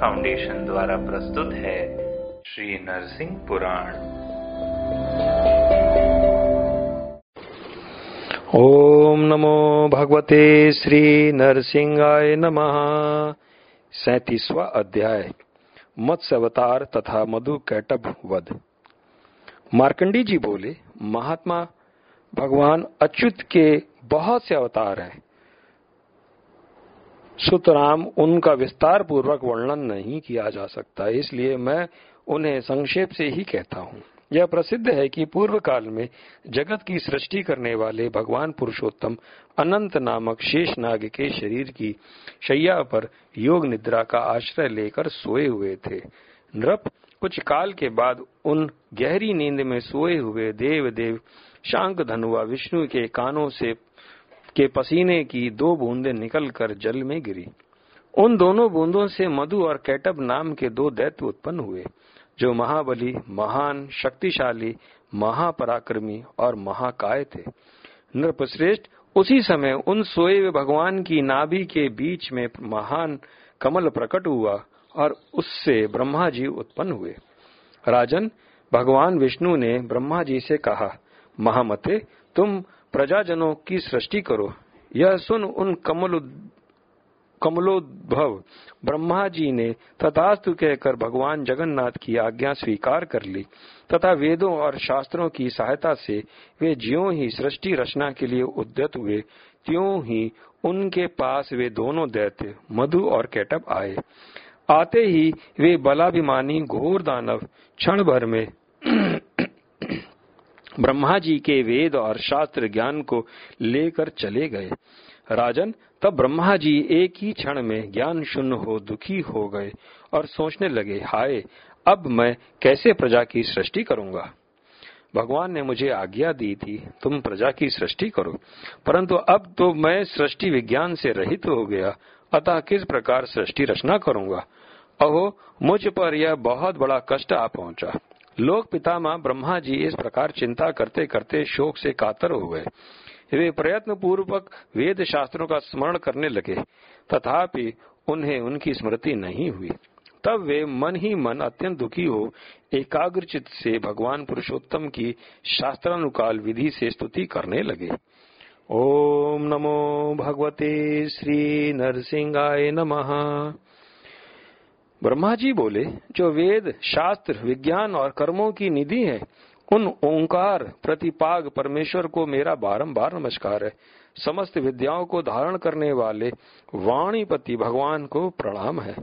Foundation द्वारा प्रस्तुत है श्री नरसिंह पुराण। ओम नमो भगवते श्री नरसिंहाय नमः। सैतीसवा अध्याय। मत्स्य अवतार तथा मधु कैटभ वध। मार्कंडी जी बोले, महात्मा, भगवान अच्युत के बहुत से अवतार हैं। सुतराम उनका विस्तार पूर्वक वर्णन नहीं किया जा सकता, इसलिए मैं उन्हें संक्षेप से ही कहता हूँ। यह प्रसिद्ध है कि पूर्व काल में जगत की सृष्टि करने वाले भगवान पुरुषोत्तम अनंत नामक शेष नाग के शरीर की शैया पर योग निद्रा का आश्रय लेकर सोए हुए थे। नृप कुछ काल के बाद उन गहरी नींद में सोए हुए देव देव शांक धनुआ विष्णु के कानों से के पसीने की दो बूंदें निकलकर जल में गिरी। उन दोनों बूंदों से मधु और कैटब नाम के दो दैत्य उत्पन्न हुए, जो महाबली, महान, शक्तिशाली, महापराक्रमी और महाकाय थे। नृपश्रेष्ठ उसी समय उन सोए भगवान की नाभि के बीच में महान कमल प्रकट हुआ और उससे ब्रह्मा जी उत्पन्न हुए। राजन, भगवान विष्णु ने ब्रह्मा जी से कहा, महामते, तुम प्रजाजनों की सृष्टि करो। यह सुन उन कमल कमलोद्भव। ब्रह्मा जी ने तथास्तु कहकर भगवान जगन्नाथ की आज्ञा स्वीकार कर ली। तथा वेदों और शास्त्रों की सहायता से वे ज्यों ही सृष्टि रचना के लिए उद्यत हुए, त्यों ही उनके पास वे दोनों दैत्य, मधु और कैटअप आए। आते ही वे बलाभिमानी घोर दानव क्षण भर में ब्रह्मा जी के वेद और शास्त्र ज्ञान को लेकर चले गए। राजन, तब ब्रह्मा जी एक ही क्षण में ज्ञान शून्य हो, दुखी हो गए और सोचने लगे, हाय, अब मैं कैसे प्रजा की सृष्टि करूँगा? भगवान ने मुझे आज्ञा दी थी, तुम प्रजा की सृष्टि करो। परंतु अब तो मैं सृष्टि विज्ञान से रहित हो गया, अतः किस प्रकार सृष्टि रचना करूँगा? अहो, मुझ पर यह बहुत बड़ा कष्ट आ पहुँचा। लोक पितामह ब्रह्मा जी इस प्रकार चिंता करते करते शोक से कातर हो गए। वे प्रयत्न पूर्वक वेद शास्त्रों का स्मरण करने लगे, तथापि उन्हें उनकी स्मृति नहीं हुई। तब वे मन ही मन अत्यंत दुखी हो एकाग्रचित से भगवान पुरुषोत्तम की शास्त्रानुकाल विधि से स्तुति करने लगे। ओम नमो भगवते श्री नरसिंहाय नमः। ब्रह्मा जी बोले, जो वेद, शास्त्र, विज्ञान और कर्मों की निधि है, उन ओंकार, प्रतिपाग परमेश्वर को मेरा बारंबार नमस्कार है। समस्त विद्याओं को धारण करने वाले वाणीपति भगवान को प्रणाम है।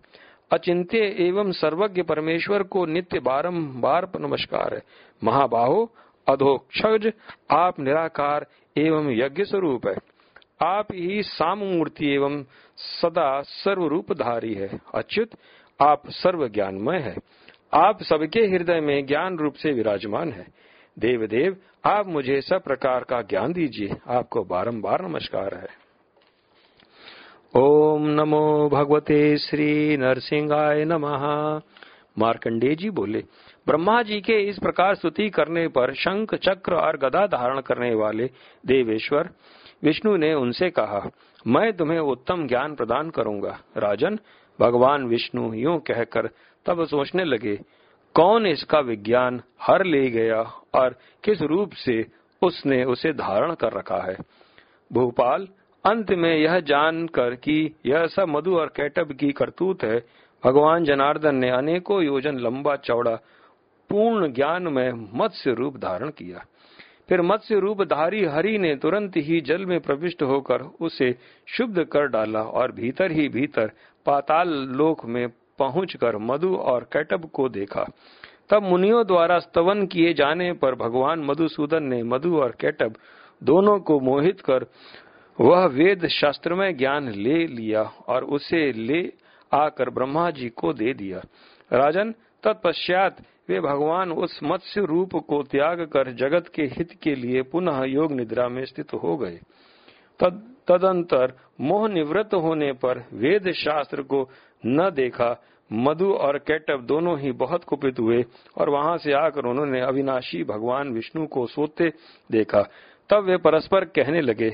अचिंत्य एवं सर्वज्ञ परमेश्वर को नित्य बारंबार नमस्कार है। महाबाहो, अधोक्षज, आप निराकार एवं यज्ञ स्वरूप है। आप ही साम मूर्ति एवं सदा सर्वरूपधारी है। अच्युत आप सर्व ज्ञानमय है। आप सबके हृदय में ज्ञान रूप से विराजमान है। देव देव आप मुझे सब प्रकार का ज्ञान दीजिए। आपको बारंबार नमस्कार है। ओम नमो भगवते श्री नरसिंहाय नमः। मार्कंडे जी बोले, ब्रह्मा जी के इस प्रकार स्तुति करने पर शंख, चक्र और गदा धारण करने वाले देवेश्वर विष्णु ने उनसे कहा, मैं तुम्हें उत्तम ज्ञान प्रदान करूँगा। राजन भगवान विष्णु यूँ कहकर तब सोचने लगे, कौन इसका विज्ञान हर ले गया और किस रूप से उसने उसे धारण कर रखा है? भोपाल, अंत में यह जानकर कि यह सब मधु और कैटब की करतूत है, भगवान जनार्दन ने अनेकों योजन लंबा चौड़ा, पूर्ण ज्ञान में मत्स्य रूप धारण किया। फिर मत्स्य रूप धारी हरि ने तुरंत ही जल में प्रविष्ट होकर उसे शुद्ध कर डाला और भीतर ही भीतर पाताल लोक में पहुंचकर मधु और कैटब को देखा। तब मुनियों द्वारा स्तवन किए जाने पर भगवान मधुसूदन ने मधु और कैटब दोनों को मोहित कर वह वेद शास्त्र में ज्ञान ले लिया और उसे ले आकर ब्रह्मा जी को दे दिया। राजन, तत्पश्चात वे भगवान उस मत्स्य रूप को त्याग कर जगत के हित के लिए पुनः योग निद्रा में स्थित हो गए। तदंतर मोह निवृत्त होने पर वेद शास्त्र को न देखा, मधु और कैटब दोनों ही बहुत कुपित हुए और वहाँ से आकर उन्होंने अविनाशी भगवान विष्णु को सोते देखा। तब वे परस्पर कहने लगे,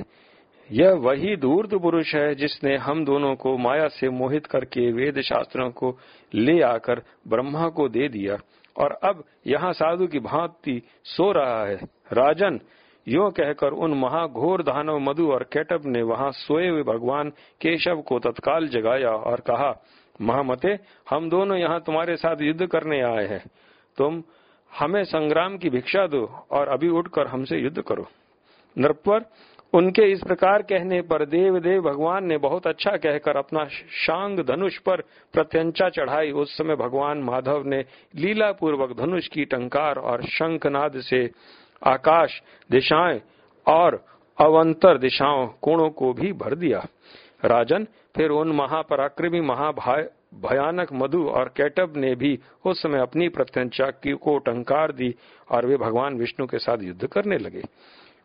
यह वही दूर्द पुरुष है जिसने हम दोनों को माया से मोहित करके वेद शास्त्रों को ले आकर ब्रह्मा को दे दिया। और अब यहाँ साधु की भांति सो रहा है। राजन यो कहकर उन महाघोर दानव मधु और कैटअप ने वहाँ सोए हुए भगवान केशव को तत्काल जगाया और कहा, महामते, हम दोनों यहाँ तुम्हारे साथ युद्ध करने आए हैं। तुम हमें संग्राम की भिक्षा दो और अभी उठकर हमसे युद्ध करो। नरपर, उनके इस प्रकार कहने पर देव देव भगवान ने बहुत अच्छा कहकर अपना शांग धनुष पर प्रत्यंचा चढ़ाई। उस समय भगवान माधव ने लीला पूर्वक धनुष की टंकार और शंखनाद से आकाश दिशाएँ और अवंतर दिशाओं कोणों को भी भर दिया। राजन, फिर उन महापराक्रमी महाभाय महाभयानक मधु और कैटब ने भी उस समय अपनी प्रत्यंचा को टंकार दी और वे भगवान विष्णु के साथ युद्ध करने लगे।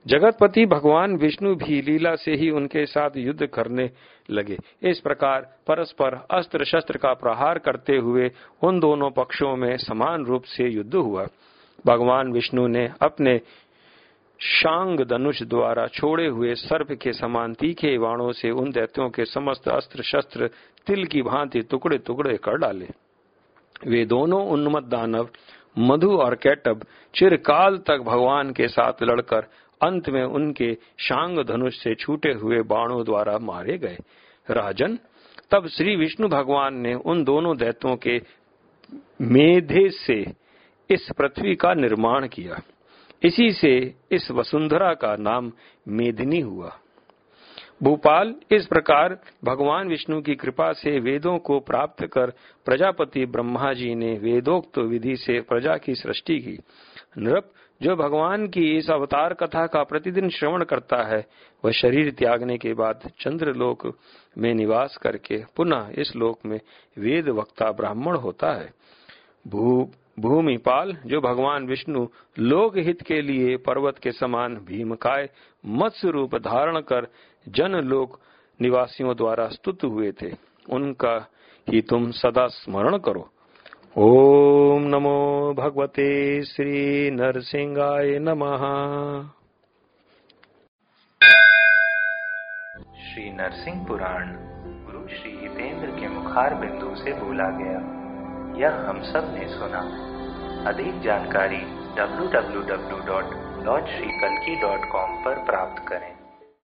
जगतपति भगवान विष्णु भी लीला से ही उनके साथ युद्ध करने लगे। इस प्रकार परस्पर अस्त्र शस्त्र का प्रहार करते हुए उन दोनों पक्षों में समान रूप से युद्ध हुआ। भगवान विष्णु ने अपने शांग धनुष द्वारा छोड़े हुए सर्प के समान तीखे वाणों से उन दैत्यों के समस्त अस्त्र शस्त्र, तिल की भांति टुकड़े टुकड़े कर डाले। वे दोनों उन्मत दानव, मधु और कैटब चिरकाल तक भगवान के साथ लड़कर अंत में उनके शांग धनुष से छूटे हुए बाणों द्वारा मारे गए। राजन, तब श्री विष्णु भगवान ने उन दोनों दैत्यों के मेधे से इस पृथ्वी का निर्माण किया। इसी से इस वसुंधरा का नाम मेदिनी हुआ। भूपाल इस प्रकार भगवान विष्णु की कृपा से वेदों को प्राप्त कर प्रजापति ब्रह्मा जी ने वेदोक्त विधि से प्रजा की सृष्टि की। नृप, जो भगवान की इस अवतार कथा का प्रतिदिन श्रवण करता है, वह शरीर त्यागने के बाद चंद्रलोक में निवास करके पुनः इस लोक में वेद वक्ता ब्राह्मण होता है। भू भूमिपाल, जो भगवान विष्णु लोक हित के लिए पर्वत के समान भीमकाय मत्स्य रूप धारण कर जन लोक निवासियों द्वारा स्तुत हुए थे। उनका ही तुम सदा स्मरण करो। ओम नमो भगवते श्री नरसिंहाय नमः। श्री नरसिंह पुराण, गुरु श्री हितेंद्र के मुखार बिंदु से बोला गया। यह हम सबने सुना। अधिक जानकारी www.lordshrikalki.com पर प्राप्त करें।